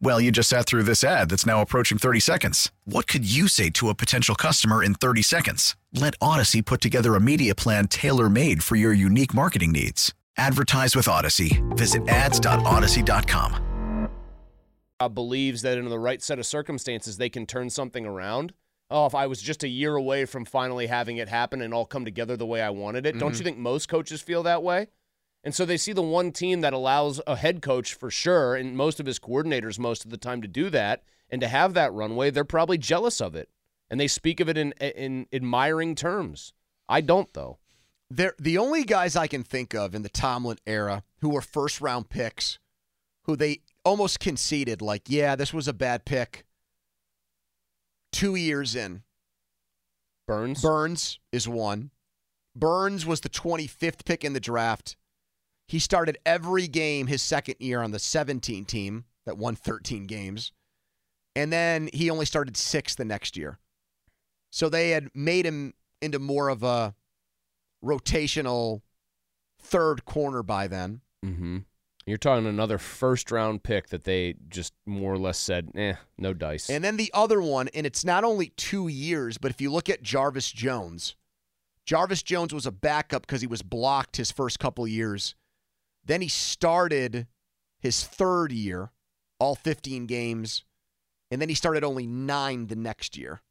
Well, you just sat through this ad that's now approaching 30 seconds. What could you say to a potential customer in 30 seconds? Let Odyssey put together a media plan tailor made for your unique marketing needs. Advertise with Odyssey. Visit ads.odyssey.com. Uh, believes that in the right set of circumstances, they can turn something around. Oh, if I was just a year away from finally having it happen and all come together the way I wanted it, mm-hmm. don't you think most coaches feel that way? And so they see the one team that allows a head coach for sure, and most of his coordinators most of the time to do that and to have that runway. They're probably jealous of it, and they speak of it in in admiring terms. I don't though. They're the only guys I can think of in the Tomlin era who were first round picks, who they almost conceded, like, yeah, this was a bad pick. Two years in, Burns. Burns is one. Burns was the 25th pick in the draft. He started every game his second year on the 17 team that won 13 games. And then he only started six the next year. So they had made him into more of a rotational third corner by then. Mm-hmm. You're talking another first round pick that they just more or less said, eh, no dice. And then the other one, and it's not only two years, but if you look at Jarvis Jones, Jarvis Jones was a backup because he was blocked his first couple years. Then he started his third year, all 15 games, and then he started only nine the next year.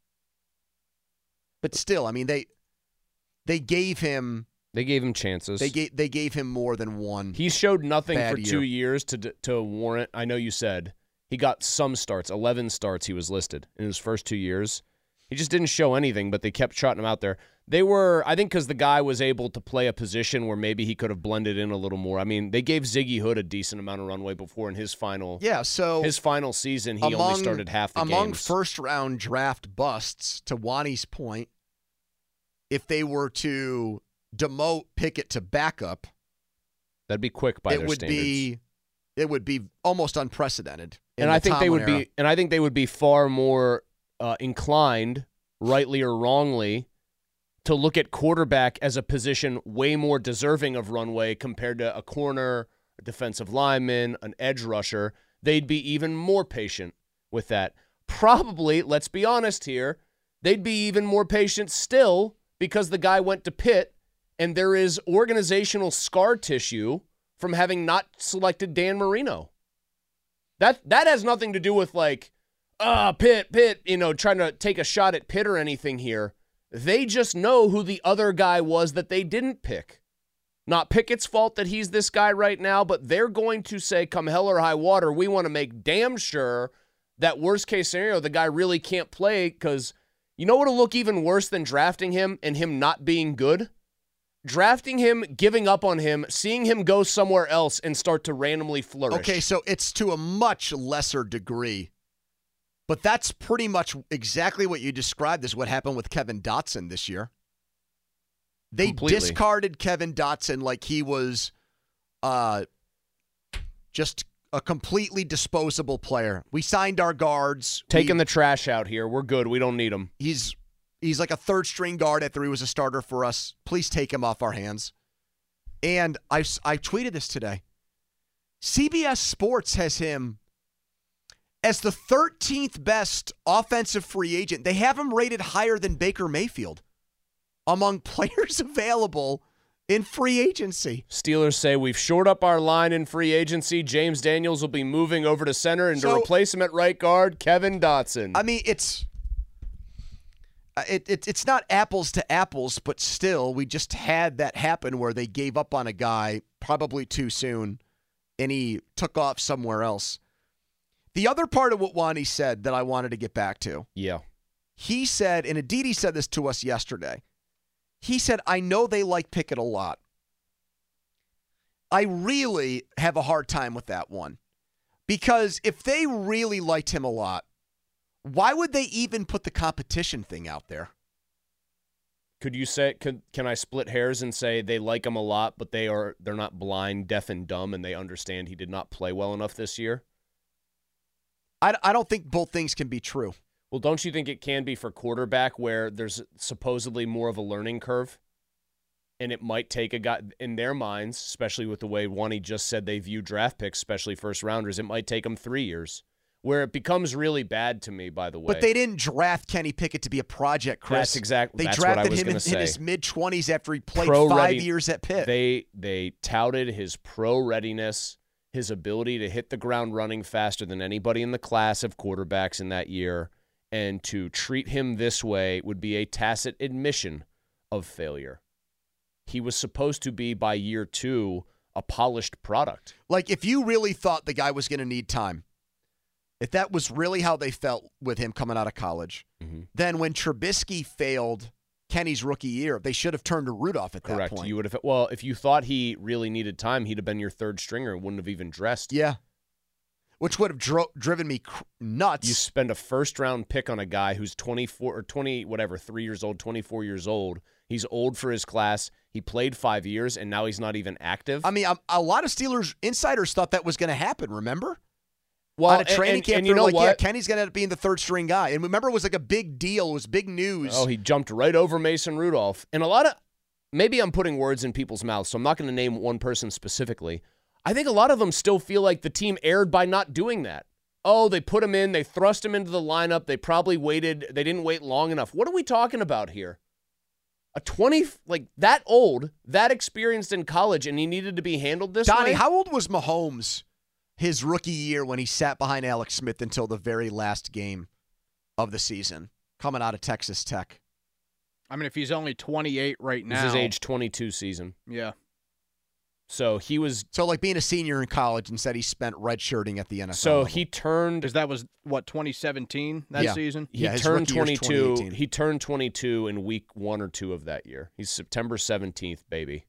But still, I mean, they they gave him they gave him chances. They gave they gave him more than one. He showed nothing for year. two years to to warrant. I know you said he got some starts, eleven starts. He was listed in his first two years. He just didn't show anything, but they kept trotting him out there. They were, I think, because the guy was able to play a position where maybe he could have blended in a little more. I mean, they gave Ziggy Hood a decent amount of runway before in his final. Yeah, so his final season, he among, only started half the game. among games. first round draft busts. To Wani's point, if they were to demote Pickett to backup, that'd be quick by it their would standards. be it would be almost unprecedented. And I think they would era. be, and I think they would be far more uh, inclined, rightly or wrongly, to look at quarterback as a position way more deserving of runway compared to a corner, a defensive lineman, an edge rusher. They'd be even more patient with that. Probably, let's be honest here, they'd be even more patient still because the guy went to Pitt and there is organizational scar tissue from having not selected Dan Marino. That that has nothing to do with like, ah, uh, Pitt, Pitt, you know, trying to take a shot at Pitt or anything here. They just know who the other guy was that they didn't pick. Not Pickett's fault that he's this guy right now, but they're going to say, come hell or high water, we want to make damn sure that worst case scenario, the guy really can't play because you know what'll look even worse than drafting him and him not being good? Drafting him, giving up on him, seeing him go somewhere else and start to randomly flourish. Okay, so it's to a much lesser degree but that's pretty much exactly what you described as what happened with Kevin Dotson this year. They Completely. discarded Kevin Dotson like he was uh, just a completely disposable player. We signed our guards. Taking we, the trash out here. We're good. We don't need him. He's he's like a third string guard after he was a starter for us. Please take him off our hands. And I I tweeted this today. CBS Sports has him as the 13th best offensive free agent. They have him rated higher than Baker Mayfield among players available in free agency. Steelers say we've shored up our line in free agency. James Daniels will be moving over to center and so, to replace him at right guard, Kevin Dotson. I mean, it's Uh, It, it, it's not apples to apples, but still, we just had that happen where they gave up on a guy probably too soon and he took off somewhere else. The other part of what Wani said that I wanted to get back to Yeah. he said, and Aditi said this to us yesterday. He said, I know they like Pickett a lot. I really have a hard time with that one. Because if they really liked him a lot, why would they even put the competition thing out there? Could you say could can I split hairs and say they like him a lot, but they are they're not blind, deaf, and dumb, and they understand he did not play well enough this year? I, I don't think both things can be true. Well, don't you think it can be for quarterback where there's supposedly more of a learning curve? And it might take a guy in their minds, especially with the way Wani just said they view draft picks, especially first rounders, it might take them three years. Where it becomes really bad to me, by the way. But they didn't draft Kenny Pickett to be a project, Chris. That's exact- They that's what I drafted him in, in his mid 20s after he played Pro five ready- years at Pitt. They they touted his pro readiness, his ability to hit the ground running faster than anybody in the class of quarterbacks in that year, and to treat him this way would be a tacit admission of failure. He was supposed to be by year 2 a polished product. Like, if you really thought the guy was going to need time, if that was really how they felt with him coming out of college, Mhm. then when Trubisky failed Kenny's rookie year, they should have turned to Rudolph at that Correct. point. You would have well, if you thought he really needed time, he'd have been your third stringer and wouldn't have even dressed. yeah. Which would have dro- driven me cr- nuts. You spend a first round pick on a guy who's 24 or 20, whatever, three years old, 24 years old. He's old for his class. He played five years, and now he's not even active. I mean, a, a lot of Steelers insiders thought that was going to happen, remember? Well, On a training and, camp, and you know like, what? yeah, Kenny's going to end up being the third string guy. And remember, it was like a big deal. It was big news. Oh, he jumped right over Mason Rudolph. And a lot of, maybe I'm putting words in people's mouths, so I'm not going to name one person specifically. I think a lot of them still feel like the team erred by not doing that. Oh, they put him in, they thrust him into the lineup, they probably waited, they didn't wait long enough. What are we talking about here? A 20, like that old, that experienced in college, and he needed to be handled this Donnie, way? how old was Mahomes his rookie year when he sat behind Alex Smith until the very last game of the season, coming out of Texas Tech? I mean, if he's only 28 right now. This now, is his age 22 season. Yeah. So he was, So, like being a senior in college and said he spent redshirting at the NFL. so level. he turned Because that was what 2017 that Yeah. season. He Yeah, turned 22. He turned 22 in week one or two of that year. He's September 17th, baby,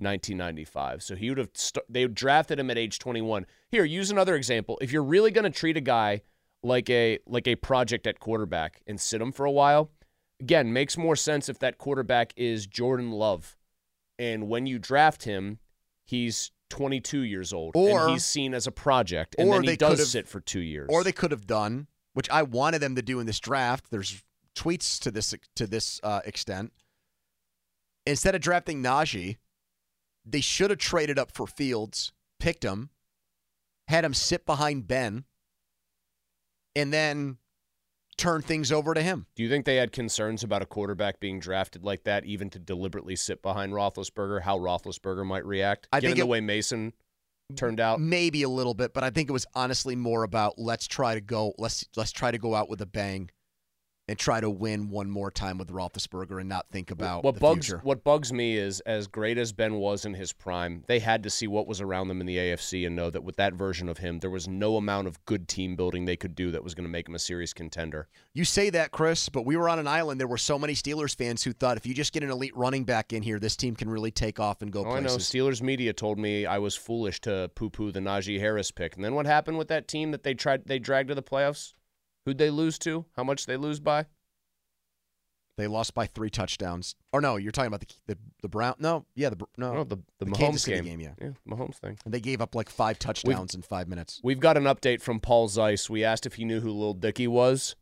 1995. So he would have. St- they drafted him at age 21. Here, use another example. If you're really going to treat a guy like a like a project at quarterback and sit him for a while, again, makes more sense if that quarterback is Jordan Love, and when you draft him, he's 22 years old, Or- and he's seen as a project, and or then he does sit for two years. or they could have done, which I wanted them to do in this draft. There's tweets to this to this uh, extent. Instead of drafting Najee, they should have traded up for Fields, picked him, had him sit behind Ben, and then turn things over to him. Do you think they had concerns about a quarterback being drafted like that, even to deliberately sit behind Roethlisberger? How Roethlisberger might react, I given think the way Mason turned out. Maybe a little bit, but I think it was honestly more about let's try to go let's let's try to go out with a bang and try to win one more time with Roethlisberger and not think about what the bugs future. what bugs me is as great as Ben was in his prime, they had to see what was around them in the AFC and know that with that version of him, there was no amount of good team building they could do that was going to make him a serious contender. You say that, Chris, but we were on an island. There were so many Steelers fans who thought if you just get an elite running back in here, this team can really take off and go Oh, I know. places. Steelers media told me I was foolish to poo-poo the Najee Harris pick. And then what happened with that team that they tried they dragged to the playoffs? Who'd they lose to? How much they lose by? They lost by three touchdowns. Or no, you're talking about the the, the Brown. No, yeah, the no, Oh, the the, The Mahomes Kansas City game. game, yeah. yeah, Mahomes thing. And they gave up like five touchdowns in five minutes. We've got an update from Paul Zeise. We asked if he knew who Lil Dicky was.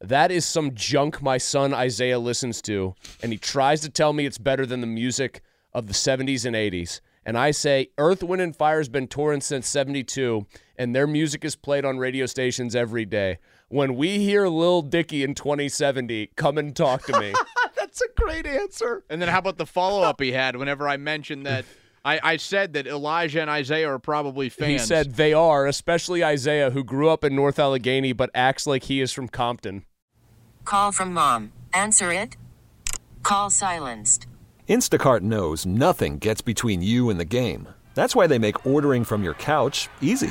That is some junk my son Isaiah listens to, and he tries to tell me it's better than the music of the 70s and 80s. And I say, Earth, Wind, and Fire has been touring since 72, and their music is played on radio stations every day. When we hear Lil Dicky in 2070, come and talk to me. That's a great answer. And then how about the follow up he had whenever I mentioned that I, I said that Elijah and Isaiah are probably fans. he said they are, especially Isaiah, who grew up in North Allegheny but acts like he is from Compton. Call from mom. Answer it. Call silenced. Instacart knows nothing gets between you and the game. That's why they make ordering from your couch easy.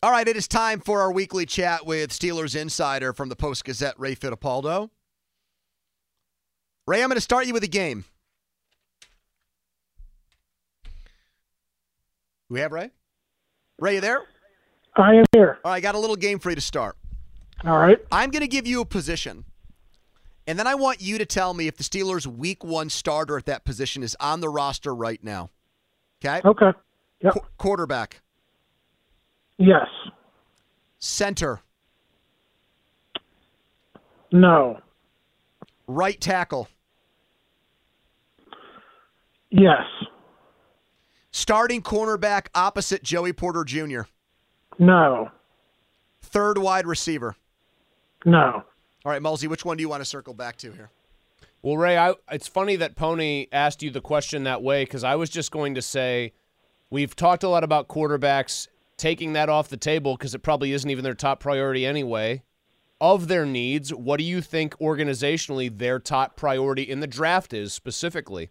All right, it is time for our weekly chat with Steelers insider from the Post Gazette, Ray Fittipaldo. Ray, I'm going to start you with a game. We have Ray? Ray, you there? I am here. All right, I got a little game for you to start. All right. I'm going to give you a position, and then I want you to tell me if the Steelers' week one starter at that position is on the roster right now. Okay? Okay. Yep. Qu- quarterback, Yes. center, No. right tackle, Yes. starting cornerback opposite Joey Porter Jr., No. third wide receiver. No. All right, Mulsey, which one do you want to circle back to here? Well, Ray, I, it's funny that Pony asked you the question that way because I was just going to say we've talked a lot about quarterbacks taking that off the table because it probably isn't even their top priority anyway. Of their needs, what do you think organizationally their top priority in the draft is specifically?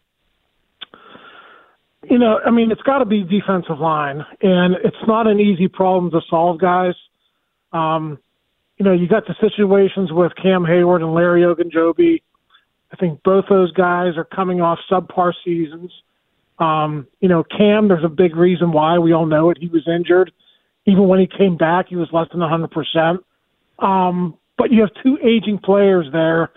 You know, I mean, it's got to be defensive line, and it's not an easy problem to solve, guys. Um, you know, you got the situations with Cam Hayward and Larry Ogunjobi. I think both those guys are coming off subpar seasons. Um, you know, Cam, there's a big reason why. We all know it. He was injured. Even when he came back, he was less than 100%. Um, but you have two aging players there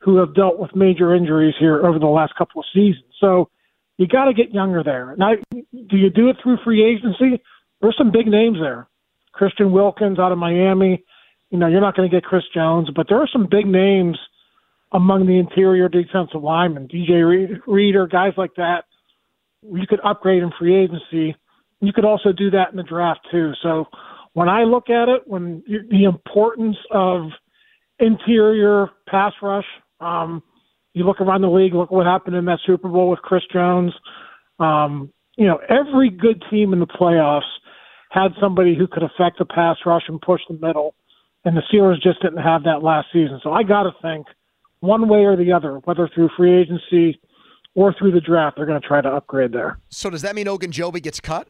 who have dealt with major injuries here over the last couple of seasons. So you got to get younger there. Now, do you do it through free agency? There's some big names there. Christian Wilkins out of Miami. You know, you're not going to get Chris Jones, but there are some big names among the interior defensive linemen, DJ Reader, guys like that. You could upgrade in free agency. You could also do that in the draft too. So when I look at it, when you, the importance of interior pass rush, um, you look around the league, look what happened in that Super Bowl with Chris Jones. Um, you know, every good team in the playoffs had somebody who could affect the pass rush and push the middle, and the Steelers just didn't have that last season. So I got to think one way or the other, whether through free agency or through the draft, they're going to try to upgrade there. So does that mean Ogunjobi gets cut?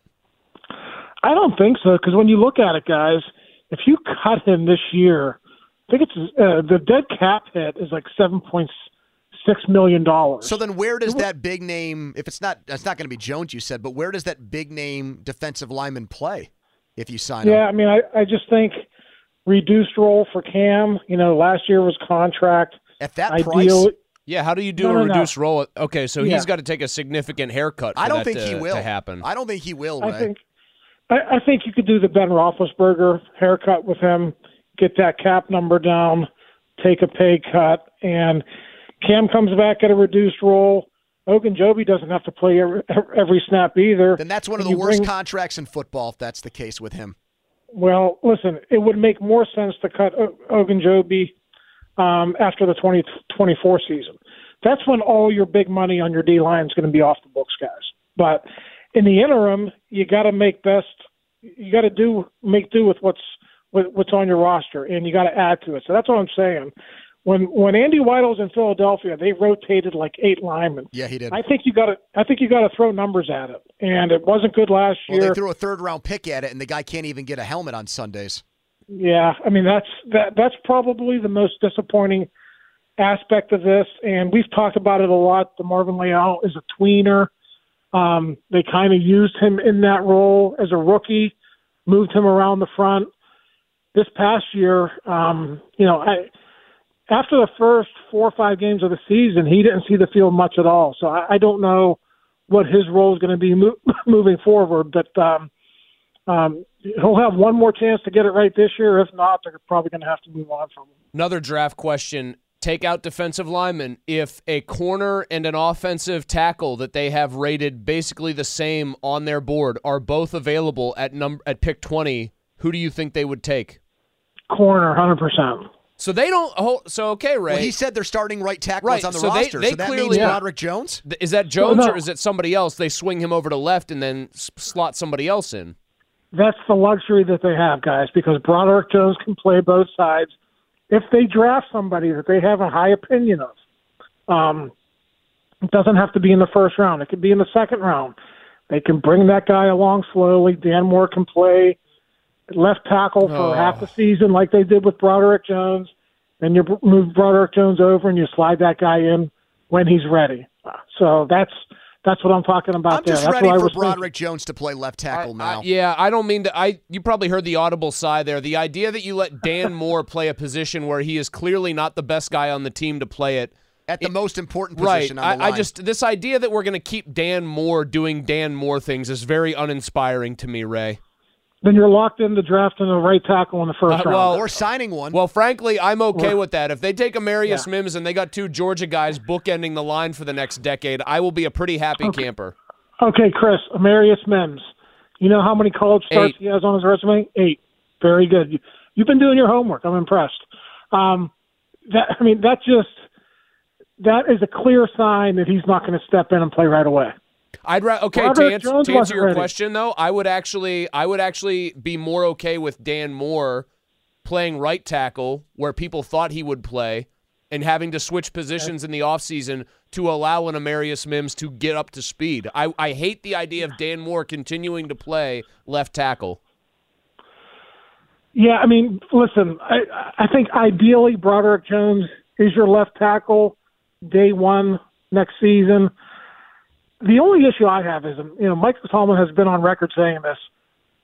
I don't think so because when you look at it, guys, if you cut him this year, I think it's uh, the dead cap hit is like seven point six million dollars. So then, where does that big name? If it's not, it's not going to be Jones. You said, but where does that big name defensive lineman play if you sign yeah, him? I mean, I, I just think reduced role for Cam. You know, last year was contract. At that Ideal, price, Yeah, how do you do No, a no, no. reduced role? Okay, so Yeah. he's got to take a significant haircut. For I don't that think to, he will to happen. I don't think he will. Ray. I think I, I think you could do the Ben Roethlisberger haircut with him, get that cap number down, take a pay cut, and Cam comes back at a reduced role. Ogunjobi doesn't have to play every, every snap either. then that's one of And the worst bring- contracts in football. If that's the case with him, Well, listen, it would make more sense to cut O- Ogunjobi um, after the 2024 season. That's when all your big money on your D line is going to be off the books, guys. But in the interim, you got to make best. You got to do make do with what's with, what's on your roster, and you got to add to it. So that's what I'm saying. When when Andy White was in Philadelphia, they rotated like eight linemen. yeah, he did. I think you got to. I think you got to throw numbers at it, and it wasn't good last well, year. they threw a third round pick at it, and the guy can't even get a helmet on Sundays. Yeah, I mean that's that that's probably the most disappointing aspect of this, and we've talked about it a lot. DeMarvin Leal is a tweener. Um, they kind of used him in that role as a rookie, moved him around the front. This past year, um, you know, I, after the first four or five games of the season, he didn't see the field much at all. So I, I don't know what his role is going to be mo- moving forward, but um, um, he'll have one more chance to get it right this year. If not, they're probably going to have to move on from him. Another draft question. Take out defensive linemen. If a corner and an offensive tackle that they have rated basically the same on their board are both available at number at pick 20, who do you think they would take? Corner, 100%. So they don't. Oh, so okay, Ray. Well, he said they're starting right tackle Right, on the so they- roster. they so that clearly- means Yeah. Broderick Jones. Is that Jones Well, no. or is it somebody else? They swing him over to left and then s- slot somebody else in. That's the luxury that they have, guys, because Broderick Jones can play both sides. If they draft somebody that they have a high opinion of, um, it doesn't have to be in the first round. It could be in the second round. They can bring that guy along slowly. Dan Moore can play left tackle for Oh. half the season, like they did with Broderick Jones. Then you move Broderick Jones over and you slide that guy in when he's ready. So that's that's what I'm talking about I'm there. just that's ready what I for was thinking. Broderick Jones to play left tackle I- now. I- yeah, I don't mean to. I you probably heard the audible sigh there. The idea that you let Dan Moore play a position where he is clearly not the best guy on the team to play it. At the most important Right. position on I, the I line. just this idea that we're going to keep Dan Moore doing Dan Moore things is very uninspiring to me, Ray. Then you're locked into drafting a right tackle in the first Uh, round. well- or signing one. Well, frankly, I'm okay Or- with that. If they take Amarius Yeah. Mims and they got two Georgia guys bookending the line for the next decade, I will be a pretty happy camper. Okay, Chris, Amarius Mims. You know how many college starts Eight. he has on his resume? Eight. Very good. You, you've been doing your homework. I'm impressed. Um, that I mean, that just that is a clear sign that he's not going to step in and play right away. I'd rather okay to Broderick answer, to answer your ready. question though. I would actually I would actually be more okay with Dan Moore playing right tackle where people thought he would play and having to switch positions in the offseason to allow an Amarius Mims to get up to speed. I, I hate the idea of Dan Moore continuing to play left tackle. Yeah, I mean, listen, I I think ideally Broderick Jones is your left tackle day one next season. The only issue I have is, you know, Mike Tomlin has been on record saying this.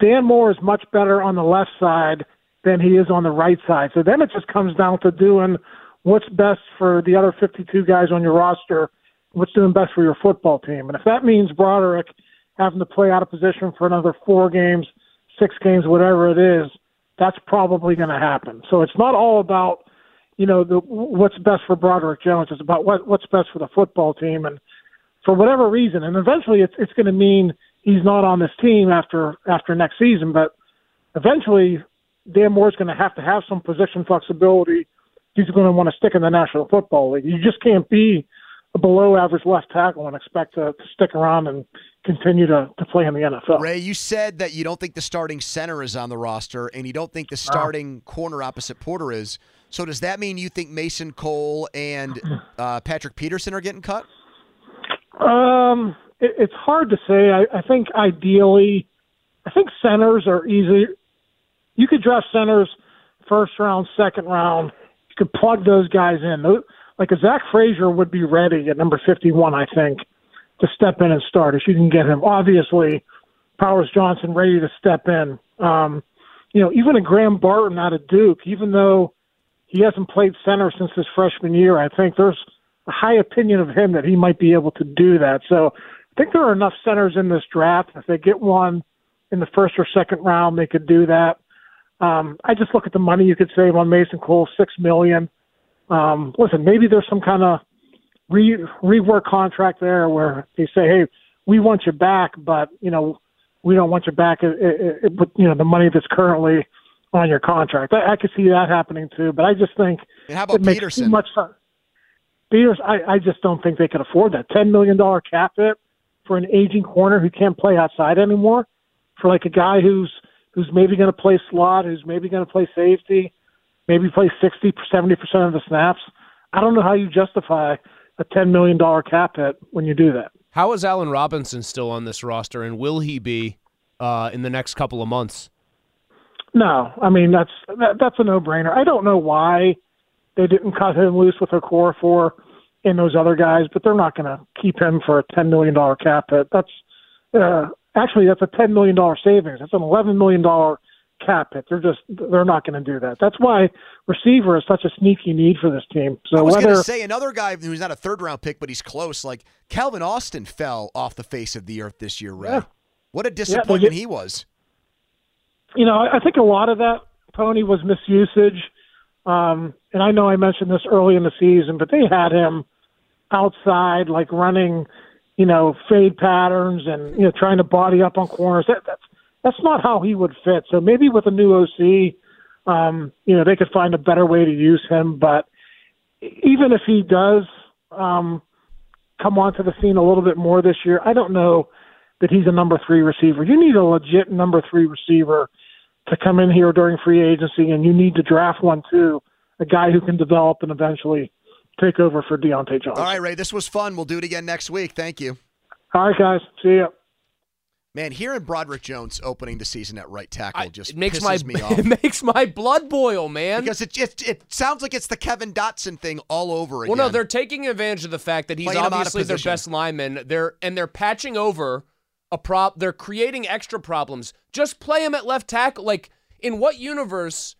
Dan Moore is much better on the left side than he is on the right side. So then it just comes down to doing what's best for the other 52 guys on your roster, what's doing best for your football team. And if that means Broderick having to play out of position for another four games, six games, whatever it is, that's probably going to happen. So it's not all about, you know, the, what's best for Broderick Jones. It's about what, what's best for the football team. And for whatever reason, and eventually it's, it's going to mean he's not on this team after after next season. But eventually, Dan Moore's going to have to have some position flexibility. He's going to want to stick in the National Football League. You just can't be a below average left tackle and expect to, to stick around and continue to, to play in the NFL. Ray, you said that you don't think the starting center is on the roster, and you don't think the starting corner opposite Porter is. So does that mean you think Mason Cole and uh, Patrick Peterson are getting cut? Um, it, it's hard to say. I, I think ideally, I think centers are easy. You could draft centers first round, second round. You could plug those guys in. Like a Zach Frazier would be ready at number 51, I think, to step in and start if you can get him. Obviously, Powers Johnson ready to step in. Um, you know, even a Graham Barton out of Duke, even though he hasn't played center since his freshman year, I think there's a high opinion of him that he might be able to do that. So I think there are enough centers in this draft. If they get one in the first or second round, they could do that. Um, I just look at the money you could save on Mason Cole, six million. Um, listen, maybe there's some kind of re rework contract there where they say, "Hey, we want you back, but you know, we don't want you back uh, uh, uh, with you know the money that's currently on your contract." I, I could see that happening too, but I just think And how about it makes Peterson? too much sense. Peters, I, I just don't think they could afford that ten million dollar cap hit for an aging corner who can't play outside anymore. For like a guy who's who's maybe going to play slot, who's maybe going to play safety, maybe play 60, 70 percent of the snaps. I don't know how you justify a ten million dollar cap hit when you do that. How is Allen Robinson still on this roster, and will he be uh, in the next couple of months? No, I mean that's that, that's a no brainer. I don't know why they didn't cut him loose with a core four and those other guys, but they're not going to keep him for a ten million dollar cap hit. That's uh, actually that's a ten million dollar savings. That's an eleven million dollar cap hit. They're just they're not going to do that. That's why receiver is such a sneaky need for this team. So I was going to say another guy who's not a third round pick, but he's close. Like Calvin Austin fell off the face of the earth this year, Ray. Yeah. What a disappointment get- he was. you know, I I think a lot of that Pony was misusage. Um, and I know I mentioned this early in the season, but they had him outside, like running, you know, fade patterns and you know trying to body up on corners. That, that's that's not how he would fit. So maybe with a new OC, um, you know, they could find a better way to use him. But even if he does um, come onto the scene a little bit more this year, I don't know that he's a number three receiver. You need a legit number three receiver to come in here during free agency, and you need to draft one too, a guy who can develop and eventually take over for Diontae Johnson. All right, Ray, this was fun. We'll do it again next week. Thank you. All right, guys. See ya. Man, hearing Broderick Jones opening the season at right tackle I- just it makes pisses my me off. it makes my blood boil, man. because it, it it sounds like it's the Kevin Dotson thing all over again. Well, no, they're taking advantage of the fact that he's Playing him obviously their best lineman. They're and they're patching over a prop. They're creating extra problems. Just play him at left tackle. Like in what universe?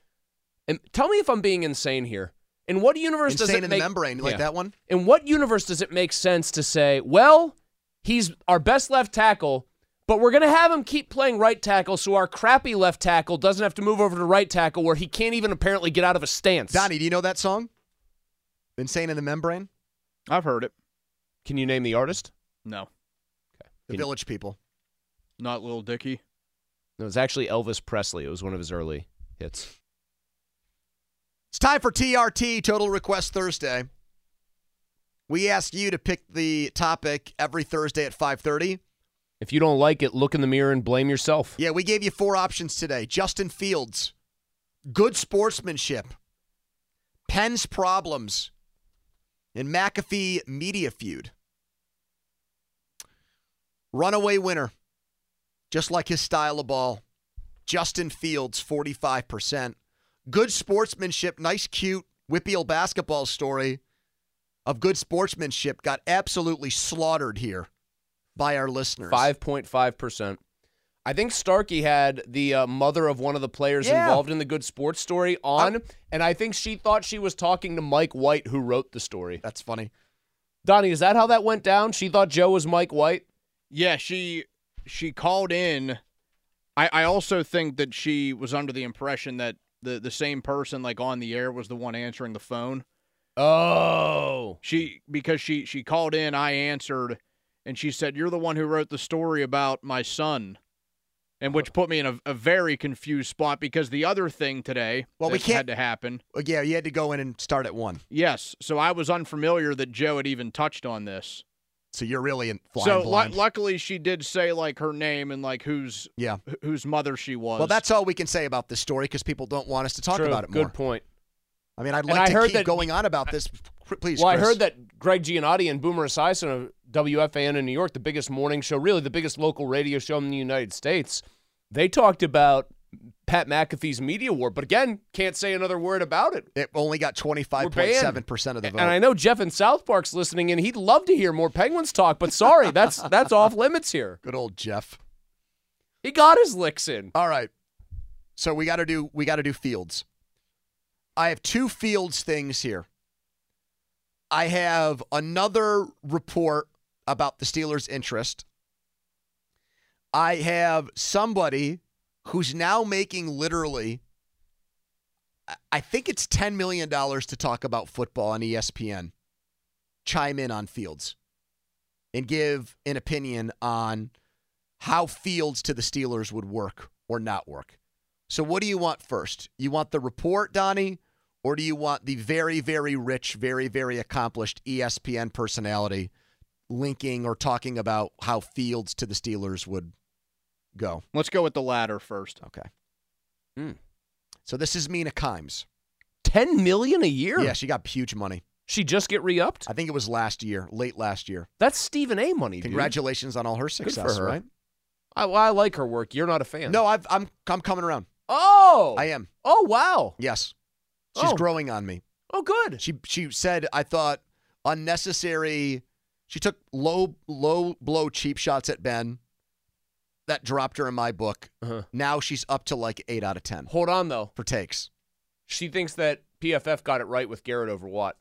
And tell me if I'm being insane here. In what universe does insane it in make the membrane. Like Yeah. that one? In what universe does it make sense to say, well, he's our best left tackle, but we're going to have him keep playing right tackle so our crappy left tackle doesn't have to move over to right tackle where he can't even apparently get out of a stance? Donnie, do you know that song? Insane in the membrane. I've heard it. Can you name the artist? No, Okay. The Can- Village People. not Little Dicky. No, it was actually Elvis Presley. It was one of his early hits. It's time for TRT Total Request Thursday. We ask you to pick the topic every Thursday at 5:30. If you don't like it, look in the mirror and blame yourself. Yeah, we gave you four options today. Justin Fields, good sportsmanship, Pens' problems, and McAfee media feud. Runaway winner, just like his style of ball. Justin Fields, 45%. Good sportsmanship, nice, cute, WPIAL basketball story of good sportsmanship got absolutely slaughtered here by our listeners. 5.5%. I think Starkey had the uh, mother of one of the players Yeah. involved in the good sports story on, and I think she thought she was talking to Mike White, who wrote the story. That's funny. Donnie, is that how that went down? She thought Joe was Mike White? Yeah, she she called in. I, I also think that she was under the impression that the, the same person like on the air was the one answering the phone. Oh. She because she she called in, I answered, and she said, "You're the one who wrote the story about my son," and which put me in a, a very confused spot because the other thing today Well, we can't- had to happen. Yeah, you had to go in and start at one. Yes, so I was unfamiliar that Joe had even touched on this. So you're really in flying so lu- blind. luckily she did say like her name and like whose yeah. whose mother she was. Well, that's all we can say about this story because people don't want us to talk True. about it Good point. I mean, I'd And like I to heard keep that- going on about this. Cr- Please, Well, I heard that Greg Giannotti and Boomer Esiason of WFAN in New York, the biggest morning show, really the biggest local radio show in the United States, they talked about Pat McAfee's media war, but again, can't say another word about it. it only got 25.7% of the vote. And I know Jeff in South Park's listening, and he'd love to hear more Penguins talk, but sorry, that's that's off limits here. Good old Jeff. He got his licks in. All right. So we got to do we got to do Fields. I have two Fields things here. I have another report about the Steelers' interest. I have somebody who's now making literally I- think it's 10 million dollars to talk about football on ESPN. Chime in on Fields and give an opinion on how Fields to the Steelers would work or not work. So, what do you want first? You want the report, Donnie, or do you want the very, very rich, very, very accomplished ESPN personality linking or talking about how Fields to the Steelers would go? Let's go with the latter first. Okay. Hmm. So, this is Mina Kimes. Ten million a year? Yeah, she got huge money. She just get re-upped? I think it was last year, late last year. That's Stephen A. money, dude. Congratulations on all her for success, her. right? I, I like her work. You're not a fan. No, I've, I'm I'm coming around. Oh. I am. Oh wow. Yes. She's Oh. growing on me. Oh good. She she said I thought unnecessary. She took low low blow cheap shots at Ben, that dropped her in my book. Uh-huh. Now she's up to like eight out of ten Hold on though. for takes, She thinks that PFF got it right with Garrett over Watt.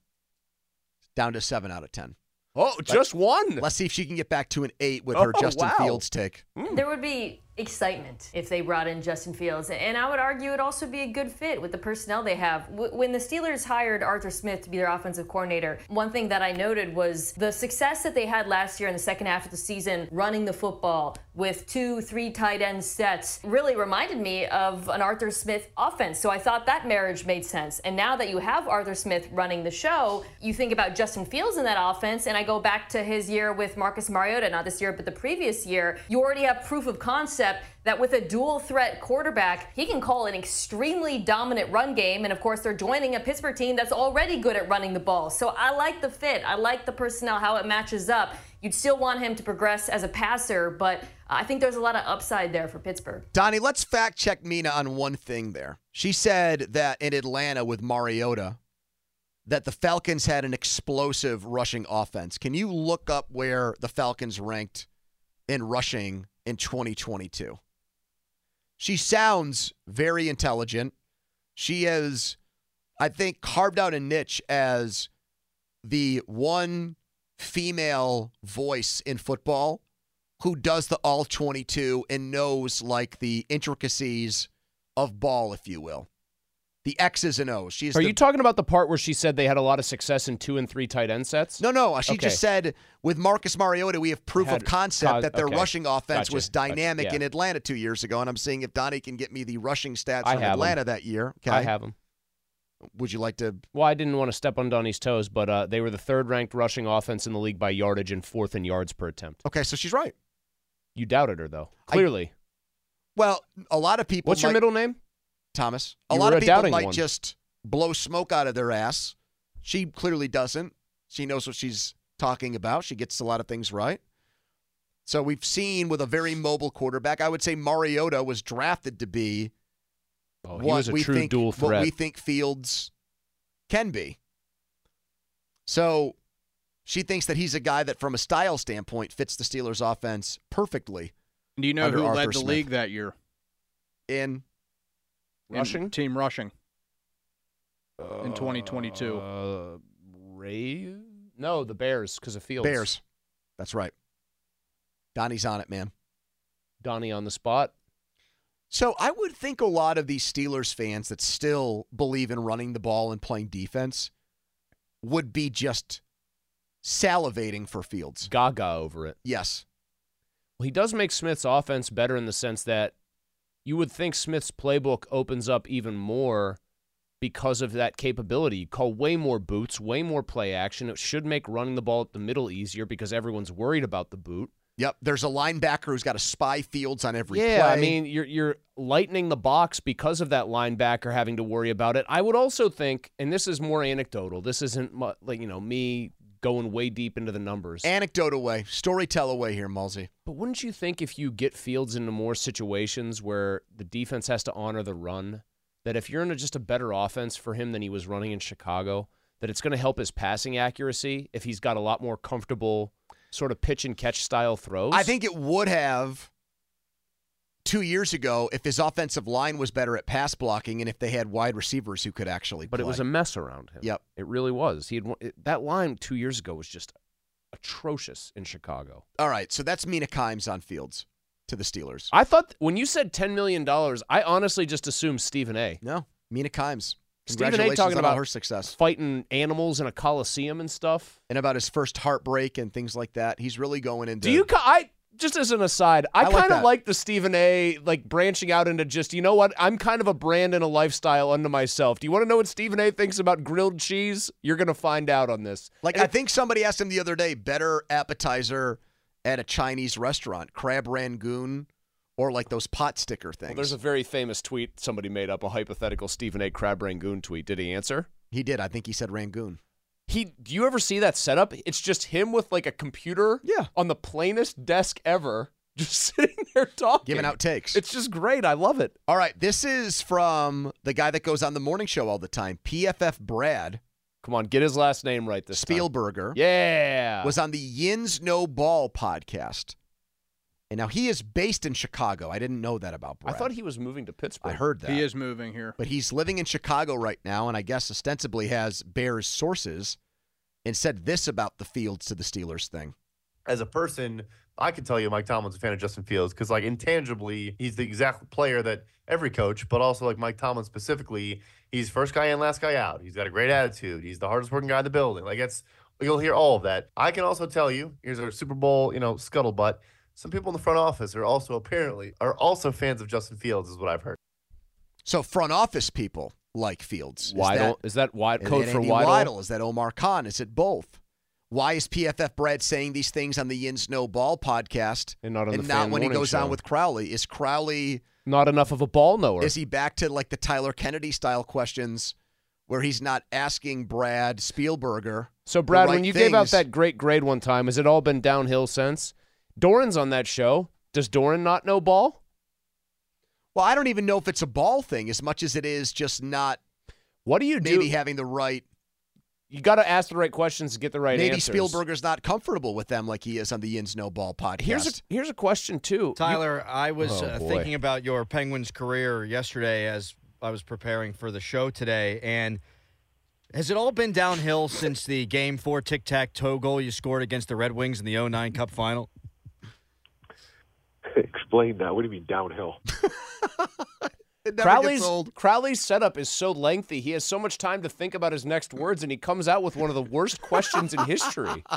down to seven out of ten. Oh, just one. Let's see if she can get back to an eight with her Oh, Justin wow. Fields take. There would be excitement if they brought in Justin Fields, and I would argue it'd also be a good fit with the personnel they have. When the Steelers hired Arthur Smith to be their offensive coordinator, one thing that I noted was the success that they had last year in the second half of the season running the football with two, three tight end sets really reminded me of an Arthur Smith offense. So I thought that marriage made sense. And now that you have Arthur Smith running the show, you think about Justin Fields in that offense, and I go back to his year with Marcus Mariota, not this year, but the previous year. You already have proof of concept that with a dual threat quarterback, he can call an extremely dominant run game. And of course, they're joining a Pittsburgh team that's already good at running the ball. So I like the fit. I like the personnel, how it matches up. You'd still want him to progress as a passer, but I think there's a lot of upside there for Pittsburgh. Donnie, let's fact check Mina on one thing there. She said that in Atlanta with Mariota, that the Falcons had an explosive rushing offense. Can you look up where the Falcons ranked in rushing in 2022? She sounds very intelligent. She has, I think, carved out a niche as the one female voice in football who does the all 22 and knows like the intricacies of ball, if you will. The X's and O's. She's Are the, you talking about the part where she said they had a lot of success in two and three tight end sets? No, no. She Okay. just said with Marcus Mariota, we have proof Had- of concept co- that their okay. rushing offense Gotcha, was gotcha, dynamic yeah. in Atlanta two years ago. And I'm seeing if Donnie can get me the rushing stats I from 'em. Atlanta that year. Okay. I have them. Would you like to? Well, I didn't want to step on Donnie's toes, but uh, they were the third ranked rushing offense in the league by yardage and fourth in yards per attempt. Okay, so she's right. You doubted her, though. I- Clearly. Well, a lot of people. What's your middle name? Thomas. A You lot of a people might one. just blow smoke out of their ass. She clearly doesn't. She knows what she's talking about. She gets a lot of things right. So we've seen with a very mobile quarterback, I would say Mariota was drafted to be Oh, he what was a we true think dual what we think Fields can be. So she thinks that he's a guy that, from a style standpoint, fits the Steelers' offense perfectly. Do you know who Arthur led the Smith. league that year? In in Rushing? team rushing in 2022. Uh, Ray? No, the Bears because of Fields. Bears, that's right. Donnie's on it, man. Donnie on the spot. So I would think a lot of these Steelers fans that still believe in running the ball and playing defense would be just salivating for Fields. Gaga over it. Yes. Well, he does make Smith's offense better in the sense that you would think Smith's playbook opens up even more because of that capability. You call way more boots, way more play action. It should make running the ball at the middle easier because everyone's worried about the boot. Yep. There's a linebacker who's got to spy Fields on every play. yeah, play. I mean, you're you're lightening the box because of that linebacker having to worry about it. I would also think, and this is more anecdotal. This isn't like you know me going way deep into the numbers. anecdote away, storytell away here, Mulsey. But wouldn't you think if you get Fields into more situations where the defense has to honor the run, that if you're in a, just a better offense for him than he was running in Chicago, that it's going to help his passing accuracy if he's got a lot more comfortable sort of pitch and catch style throws? I think it would have two years ago if his offensive line was better at pass blocking and if they had wide receivers who could actually but play. it was a mess around him. Yep. it really was. He had it, that line two years ago was just atrocious in Chicago. All right, so that's Mina Kimes on Fields to the Steelers. I thought when you said ten million dollars, I honestly just assumed Stephen A. No, Mina Kimes. Stephen A. Talking about her success fighting animals in a coliseum and stuff. and about his first heartbreak and things like that. He's really going into. Do you? I just as an aside, I, I kind of that. like the Stephen A. like branching out into just you know what? I'm kind of a brand and a lifestyle unto myself. Do you want to know what Stephen A. thinks about grilled cheese? You're gonna find out on this. Like And I think somebody asked him the other day, better appetizer at a Chinese restaurant, crab rangoon, or like those pot sticker things. Well, there's a very famous tweet somebody made up, a hypothetical Stephen A. Crab Rangoon tweet. Did he answer? he did. I think he said rangoon. He. Do you ever see that setup? It's just him with like a computer. Yeah. On the plainest desk ever, just sitting there talking, Giving out takes. It's just great. I love it. All right, this is from the guy that goes on the morning show all the time, PFF Brad Come on, get his last name right this time. Spielberger. Yeah. was on the Yins No Ball podcast. And now he is based in Chicago. I didn't know that about I thought he was moving to Pittsburgh. I heard that. He is moving here. But he's living in Chicago right now, and I guess ostensibly has Bears sources and said this about the Fields to the Steelers thing. as a person, I can tell you Mike Tomlin's a fan of Justin Fields because, like, intangibly, he's the exact player that every coach, but also like Mike Tomlin specifically, he's first guy in, last guy out. He's got a great attitude. He's the hardest working guy in the building. Like, it's you'll hear all of that. I can also tell you, here's our Super Bowl, you know, scuttlebutt. Some people in the front office are also apparently are also fans of Justin Fields, is what I've heard. So front office people like Fields. Is Weidl that- is that wide is code that for Andy Weidl? Is that Omar Khan? Is it both? Why is PFF Brad saying these things on the Yin No Ball podcast And not on the not Fan when he goes Show. on with Crowley? Is Crowley Not enough of a ball knower. is he back to like the Tyler Kennedy style questions where he's not asking Brad Spielberger? So, the Brad, right when you gave out that great grade one time, has it all been downhill since? Doran's on that show. Does Doran not know ball? Well, I don't even know if it's a ball thing as much as it is just not What do you do? maybe having the right. you got to ask the right questions to get the right maybe answers. Spielberger's not comfortable with them like he is on the Yins No Ball podcast. Here's a here's a question too. Tyler, I was Oh, uh, thinking about your Penguins career yesterday as I was preparing for the show today, and has it all been downhill since the Game Four tic tac toe goal you scored against the Red Wings in the 09 Cup Final? Explain that. What do you mean downhill? It never Crowley's gets old. Crowley's setup is so lengthy. He has so much time to think about his next words, and he comes out with one of the worst questions in history.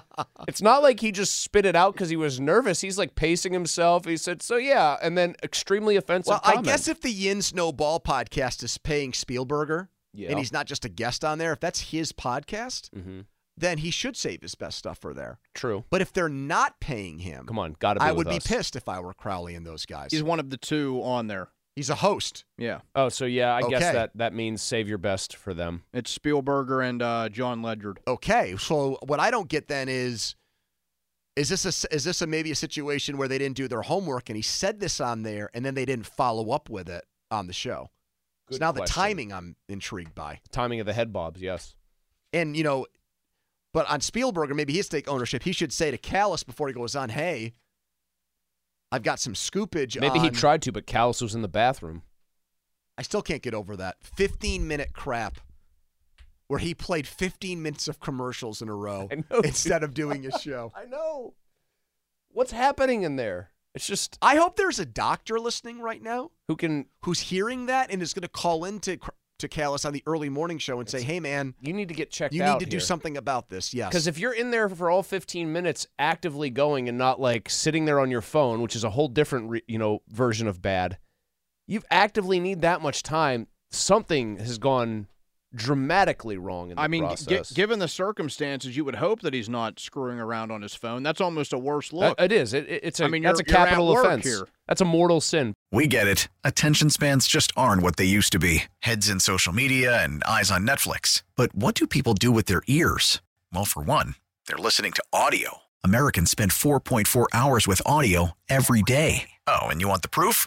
It's not like he just spit it out because he was nervous. He's like pacing himself. He said, "So yeah," and then extremely offensive. Well, I guess if the Yin Snowball podcast is paying Spielberger Yeah. and he's not just a guest on there, if that's his podcast, Mhm. Then he should save his best stuff for there. True. But if they're not paying him, Come on, gotta be I with would be us. pissed if I were Crowley and those guys. He's one of the two on there. He's a host. Yeah. Oh, so yeah, I guess that that means save your best for them. It's Spielberger and uh, John Ledyard. Okay, so what I don't get then is, is this a is this a maybe a situation where they didn't do their homework and he said this on there and then they didn't follow up with it on the show? so Good now the timing I'm intrigued by. The Timing of the head bobs, yes. And you know, but on Spielberg, or maybe he has to take ownership. He should say to Callis before he goes on, "Hey, I've got some scoopage." Maybe he tried to, but Callis was in the bathroom. I still can't get over that 15 minute crap where he played 15 minutes of commercials in a row know, instead of doing a show. I know. What's happening in there? It's just I hope there's a doctor listening right now who can who's hearing that and is going to call into to Callis on the early morning show and say, "Hey, man, you need to get checked you out need to do something about this." Yes, Because if you're in there for all 15 minutes actively going and not like sitting there on your phone, which is a whole different, re- you know, version of bad, you actively need that much time. Something has gone dramatically wrong in the I mean, g- given the circumstances, you would hope that he's not screwing around on his phone. That's almost a worse That- look. it is. It, it- it's a. I mean, that's a you're- you're at capital offense. here. That's a mortal sin. We get it. Attention spans just aren't what they used to be heads in social media and eyes on Netflix. But what do people do with their ears? Well, for one, they're listening to audio. Americans spend 4.4 hours with audio every day. Oh, and you want the proof?